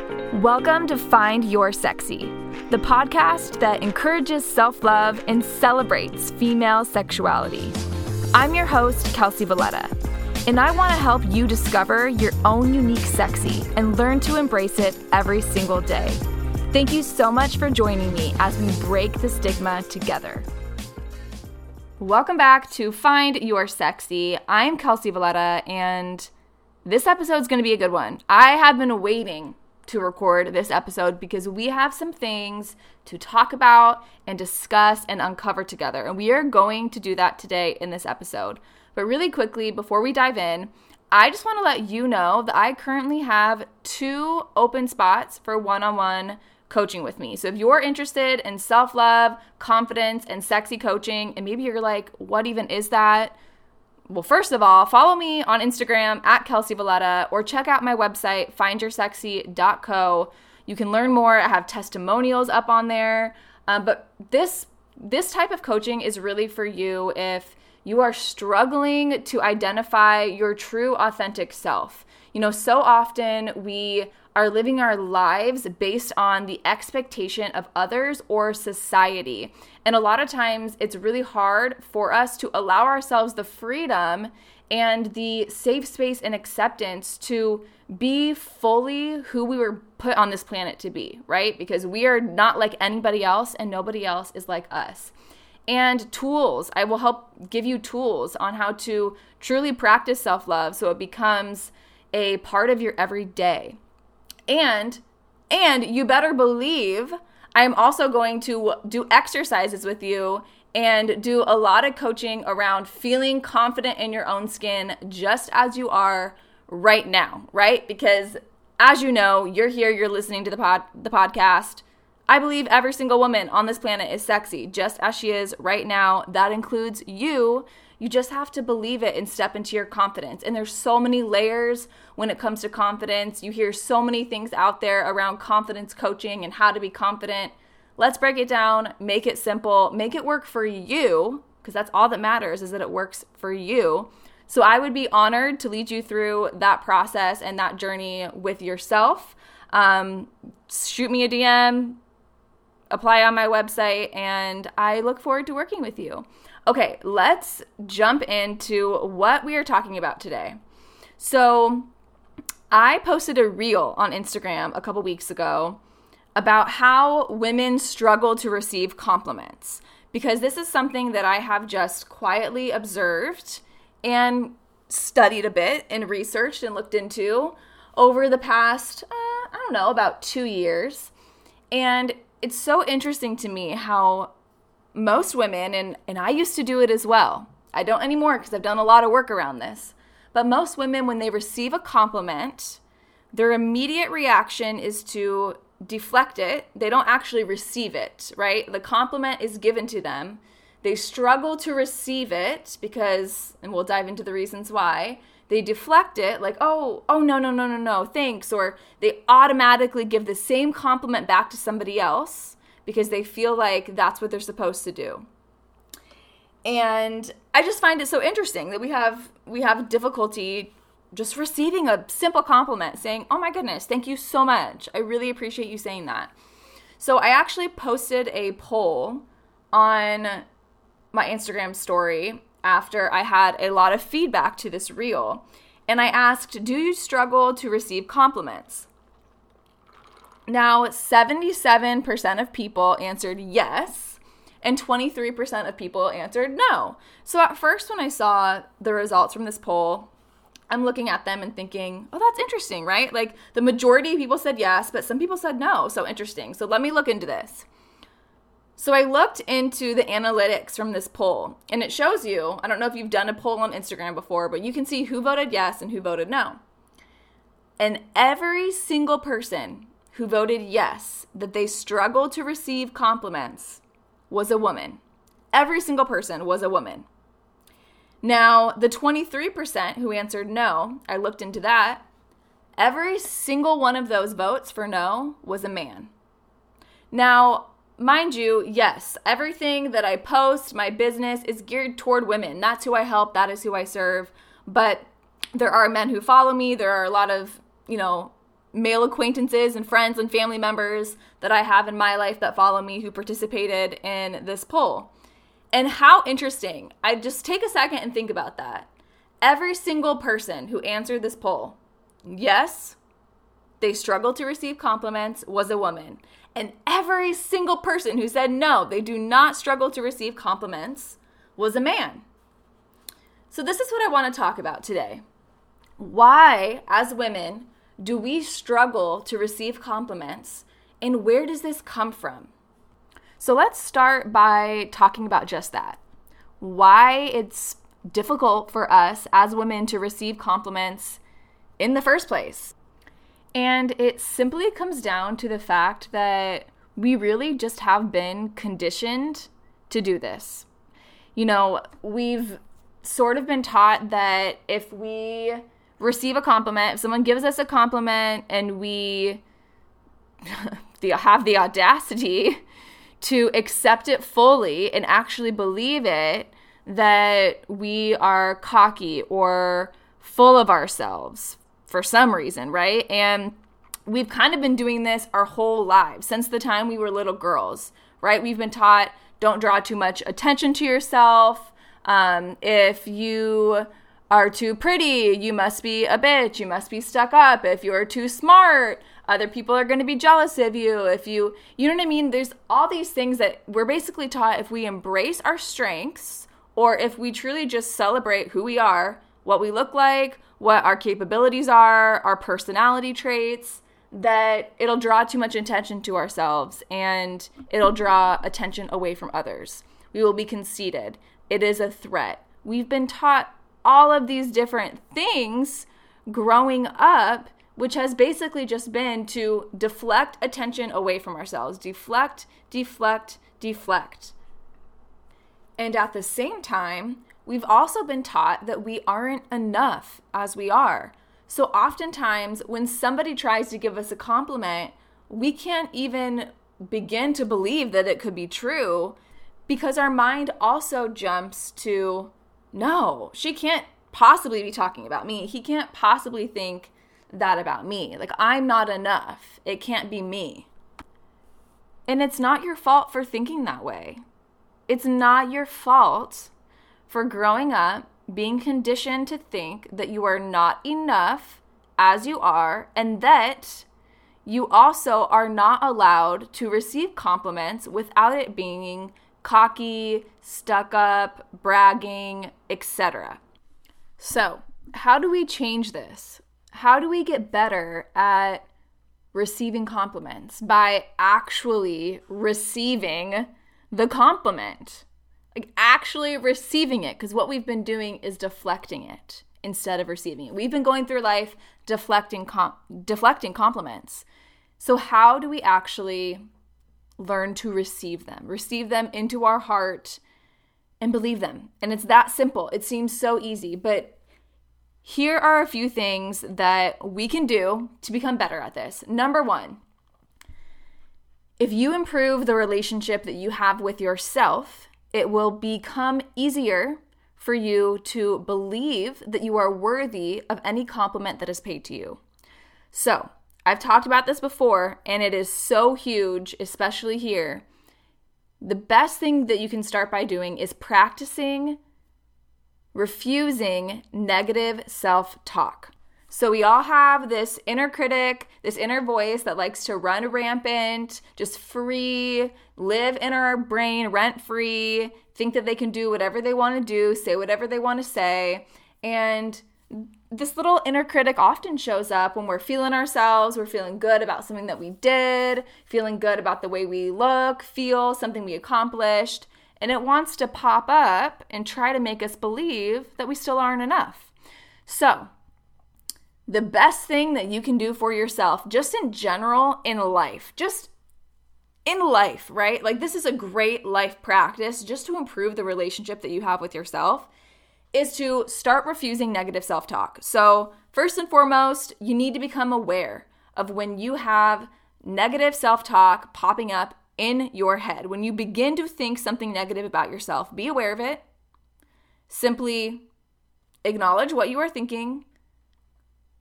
Welcome to Find Your Sexy, the podcast that encourages self love and celebrates female sexuality. I'm your host, Kelcy Valletta, and I want to help you discover your own unique sexy and learn to embrace it every single day. Thank you so much for joining me as we break the stigma together. Welcome back to Find Your Sexy. I'm Kelcy Valletta, and this episode is going to be a good one. I have been waiting to record this episode because we have some things to talk about and discuss and uncover together. And we are going to do that today in this episode. But really quickly, before we dive in, I just want to let you know that I currently have two open spots for one on one coaching with me. So if you're interested in self love, confidence, and sexy coaching, and maybe you're like, what even is that? Well, first of all, follow me on Instagram at Kelcy Valletta or check out my website, findyoursexy.co. You can learn more. I have testimonials up on there. Um, but this this type of coaching is really for you if you are struggling to identify your true authentic self. You know, so often we are living our lives based on the expectation of others or society. And a lot of times it's really hard for us to allow ourselves the freedom and the safe space and acceptance to be fully who we were put on this planet to be, right? Because we are not like anybody else and nobody else is like us. And tools, I will help give you tools on how to truly practice self love so it becomes a part of your everyday. And and you better believe I am also going to do exercises with you and do a lot of coaching around feeling confident in your own skin just as you are right now, right? Because as you know, you're here, you're listening to the pod the podcast. I believe every single woman on this planet is sexy just as she is right now. That includes you. You just have to believe it and step into your confidence. And there's so many layers when it comes to confidence. You hear so many things out there around confidence coaching and how to be confident. Let's break it down, make it simple, make it work for you, because that's all that matters is that it works for you. So I would be honored to lead you through that process and that journey with yourself. Um, shoot me a DM, apply on my website, and I look forward to working with you. Okay, let's jump into what we are talking about today. So, I posted a reel on Instagram a couple weeks ago about how women struggle to receive compliments because this is something that I have just quietly observed and studied a bit and researched and looked into over the past, uh, I don't know, about two years. And it's so interesting to me how most women, and, and I used to do it as well. I don't anymore because I've done a lot of work around this. But most women, when they receive a compliment, their immediate reaction is to deflect it. They don't actually receive it, right? The compliment is given to them. They struggle to receive it because, and we'll dive into the reasons why. They deflect it like, oh, oh, no, no, no, no, no, thanks. Or they automatically give the same compliment back to somebody else because they feel like that's what they're supposed to do. And I just find it so interesting that we have we have difficulty just receiving a simple compliment saying, "Oh my goodness, thank you so much. I really appreciate you saying that." So I actually posted a poll on my Instagram story after I had a lot of feedback to this reel. And I asked, "Do you struggle to receive compliments?" Now, 77% of people answered yes, and 23% of people answered no. So at first, when I saw the results from this poll, I'm looking at them and thinking, oh, that's interesting, right? Like the majority of people said yes, but some people said no. So interesting. So let me look into this. So I looked into the analytics from this poll, and it shows you I don't know if you've done a poll on Instagram before, but you can see who voted yes and who voted no. And every single person who voted yes that they struggled to receive compliments was a woman. Every single person was a woman. Now, the 23% who answered no, I looked into that. Every single one of those votes for no was a man. Now, mind you, yes, everything that I post, my business is geared toward women. That's who I help, that is who I serve. But there are men who follow me. There are a lot of, you know, male acquaintances and friends and family members that I have in my life that follow me who participated in this poll. And how interesting. I just take a second and think about that. Every single person who answered this poll, yes, they struggled to receive compliments, was a woman. And every single person who said no, they do not struggle to receive compliments, was a man. So, this is what I want to talk about today. Why, as women, do we struggle to receive compliments, and where does this come from? So, let's start by talking about just that. Why it's difficult for us as women to receive compliments in the first place. And it simply comes down to the fact that we really just have been conditioned to do this. You know, we've sort of been taught that if we receive a compliment, if someone gives us a compliment and we have the audacity to accept it fully and actually believe it, that we are cocky or full of ourselves for some reason, right? And we've kind of been doing this our whole lives since the time we were little girls, right? We've been taught don't draw too much attention to yourself. Um, if you are too pretty, you must be a bitch, you must be stuck up. If you're too smart, other people are going to be jealous of you. If you, you know what I mean? There's all these things that we're basically taught if we embrace our strengths or if we truly just celebrate who we are, what we look like, what our capabilities are, our personality traits, that it'll draw too much attention to ourselves and it'll draw attention away from others. We will be conceited. It is a threat. We've been taught all of these different things growing up, which has basically just been to deflect attention away from ourselves. Deflect, deflect, deflect. And at the same time, we've also been taught that we aren't enough as we are. So oftentimes, when somebody tries to give us a compliment, we can't even begin to believe that it could be true because our mind also jumps to, no, she can't possibly be talking about me. He can't possibly think that about me. Like, I'm not enough. It can't be me. And it's not your fault for thinking that way. It's not your fault for growing up being conditioned to think that you are not enough as you are and that you also are not allowed to receive compliments without it being cocky, stuck up, bragging, etc. So, how do we change this? How do we get better at receiving compliments by actually receiving the compliment? Like actually receiving it because what we've been doing is deflecting it instead of receiving it. We've been going through life deflecting com- deflecting compliments. So how do we actually learn to receive them? Receive them into our heart and believe them. And it's that simple. It seems so easy, but here are a few things that we can do to become better at this. Number 1, if you improve the relationship that you have with yourself, it will become easier for you to believe that you are worthy of any compliment that is paid to you. So, I've talked about this before, and it is so huge, especially here. The best thing that you can start by doing is practicing refusing negative self talk. So we all have this inner critic, this inner voice that likes to run rampant, just free, live in our brain rent free, think that they can do whatever they want to do, say whatever they want to say. And this little inner critic often shows up when we're feeling ourselves, we're feeling good about something that we did, feeling good about the way we look, feel, something we accomplished. And it wants to pop up and try to make us believe that we still aren't enough. So, the best thing that you can do for yourself, just in general in life, just in life, right? Like, this is a great life practice just to improve the relationship that you have with yourself, is to start refusing negative self talk. So, first and foremost, you need to become aware of when you have negative self talk popping up in your head. When you begin to think something negative about yourself, be aware of it. Simply acknowledge what you are thinking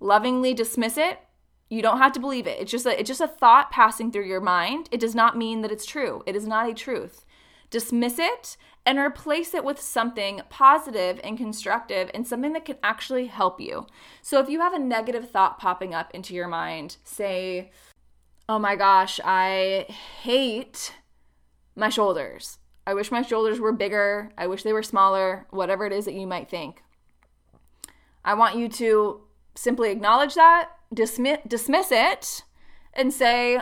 lovingly dismiss it You don't have to believe it. It's just a, it's just a thought passing through your mind. It does not mean that it's true. It is not a truth. Dismiss it and replace it with something positive and constructive and something that can actually help you. So if you have a negative thought popping up into your mind, say, "Oh my gosh, I hate my shoulders. I wish my shoulders were bigger. I wish they were smaller." Whatever it is that you might think. I want you to simply acknowledge that, dismiss, dismiss it, and say,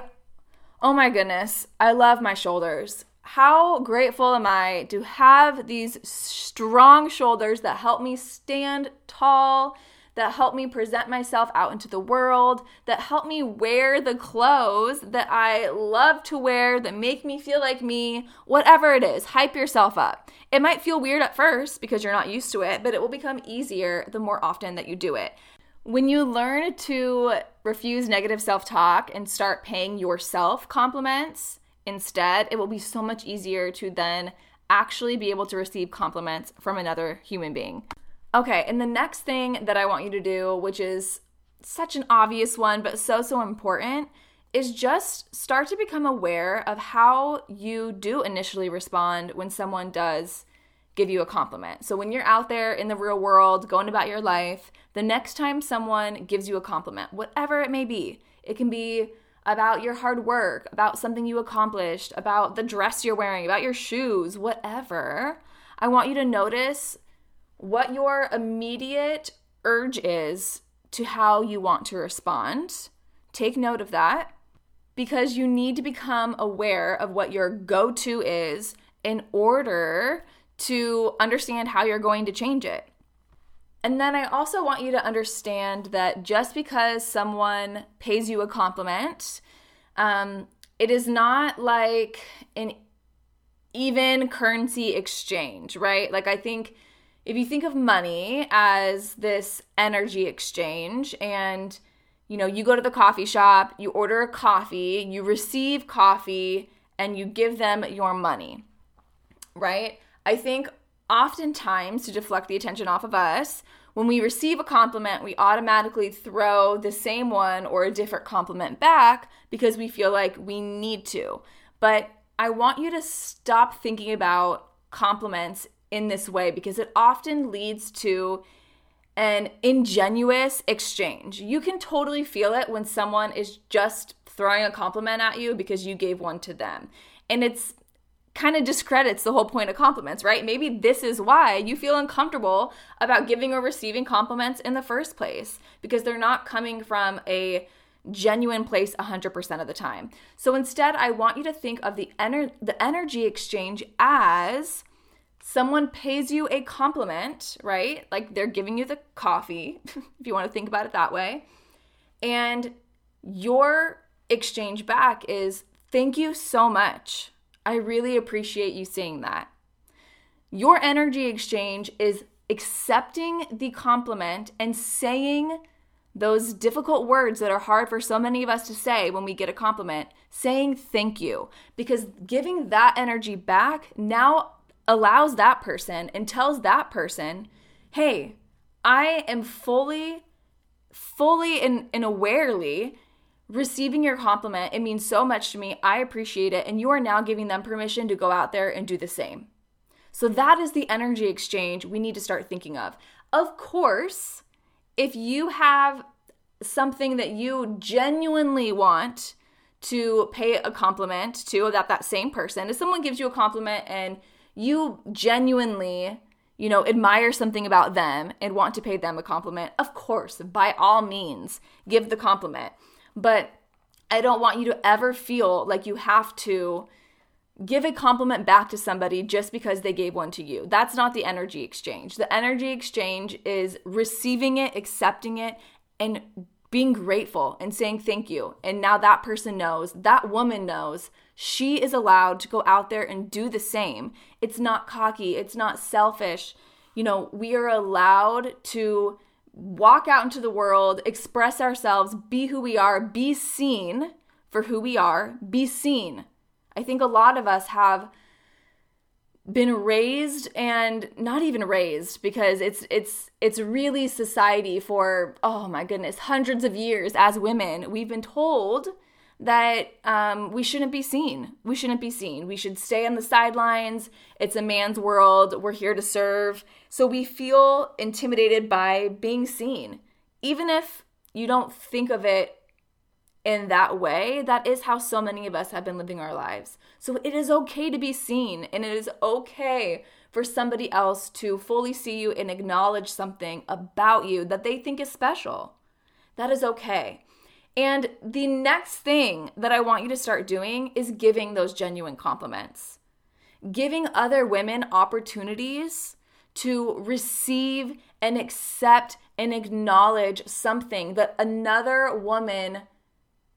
Oh my goodness, I love my shoulders. How grateful am I to have these strong shoulders that help me stand tall, that help me present myself out into the world, that help me wear the clothes that I love to wear, that make me feel like me, whatever it is. Hype yourself up. It might feel weird at first because you're not used to it, but it will become easier the more often that you do it. When you learn to refuse negative self talk and start paying yourself compliments instead, it will be so much easier to then actually be able to receive compliments from another human being. Okay, and the next thing that I want you to do, which is such an obvious one, but so, so important, is just start to become aware of how you do initially respond when someone does give you a compliment. So when you're out there in the real world, going about your life, the next time someone gives you a compliment, whatever it may be, it can be about your hard work, about something you accomplished, about the dress you're wearing, about your shoes, whatever. I want you to notice what your immediate urge is to how you want to respond. Take note of that because you need to become aware of what your go to is in order to understand how you're going to change it. And then I also want you to understand that just because someone pays you a compliment, um, it is not like an even currency exchange, right? Like, I think if you think of money as this energy exchange and you know, you go to the coffee shop, you order a coffee, you receive coffee, and you give them your money, right? I think oftentimes to deflect the attention off of us, when we receive a compliment, we automatically throw the same one or a different compliment back because we feel like we need to. But I want you to stop thinking about compliments in this way because it often leads to an ingenuous exchange. You can totally feel it when someone is just throwing a compliment at you because you gave one to them. And it's kind of discredits the whole point of compliments, right? Maybe this is why you feel uncomfortable about giving or receiving compliments in the first place because they're not coming from a genuine place 100% of the time. So instead, I want you to think of the ener- the energy exchange as someone pays you a compliment, right? Like they're giving you the coffee, if you want to think about it that way. And your exchange back is thank you so much. I really appreciate you saying that. Your energy exchange is accepting the compliment and saying those difficult words that are hard for so many of us to say when we get a compliment, saying thank you. Because giving that energy back now allows that person and tells that person, hey, I am fully, fully and, and awarely receiving your compliment. It means so much to me. I appreciate it. And you are now giving them permission to go out there and do the same. So that is the energy exchange we need to start thinking of. Of course, if you have something that you genuinely want to pay a compliment to that that same person, if someone gives you a compliment and you genuinely, you know, admire something about them and want to pay them a compliment, of course, by all means, give the compliment. But I don't want you to ever feel like you have to give a compliment back to somebody just because they gave one to you. That's not the energy exchange. The energy exchange is receiving it, accepting it, and being grateful and saying thank you. And now that person knows, that woman knows she is allowed to go out there and do the same. It's not cocky, it's not selfish. You know, we are allowed to walk out into the world, express ourselves, be who we are, be seen for who we are, be seen. I think a lot of us have been raised and not even raised because it's it's it's really society for oh my goodness hundreds of years as women we've been told that um, we shouldn't be seen we shouldn't be seen we should stay on the sidelines it's a man's world we're here to serve so we feel intimidated by being seen even if you don't think of it in that way, that is how so many of us have been living our lives. So it is okay to be seen and it is okay for somebody else to fully see you and acknowledge something about you that they think is special. That is okay. And the next thing that I want you to start doing is giving those genuine compliments. Giving other women opportunities to receive and accept and acknowledge something that another woman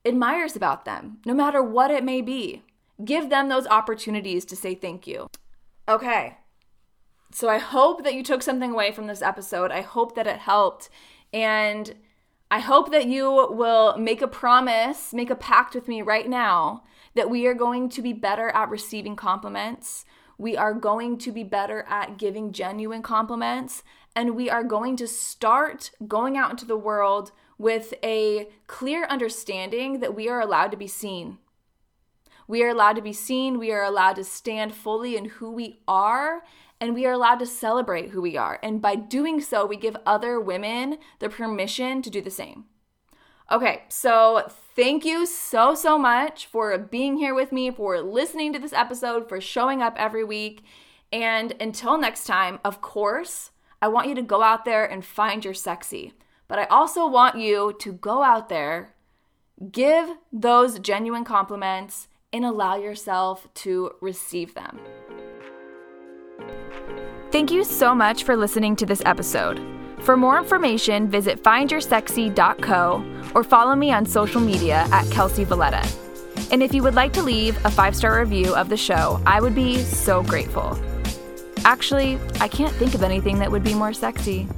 admires about them, no matter what it may be. Give them those opportunities to say thank you. Okay. So I hope that you took something away from this episode. I hope that it helped. And I hope that you will make a promise, make a pact with me right now that we are going to be better at receiving compliments. We are going to be better at giving genuine compliments. And we are going to start going out into the world with a clear understanding that we are allowed to be seen. We are allowed to be seen, we are allowed to stand fully in who we are, and we are allowed to celebrate who we are. And by doing so, we give other women the permission to do the same. Okay, so thank you so, so much for being here with me, for listening to this episode, for showing up every week. And until next time, of course, I want you to go out there and find your sexy. But I also want you to go out there, give those genuine compliments, and allow yourself to receive them. Thank you so much for listening to this episode. For more information, visit findyoursexy.co or follow me on social media at Kelcy Valletta. And if you would like to leave a five star review of the show, I would be so grateful. Actually, I can't think of anything that would be more sexy.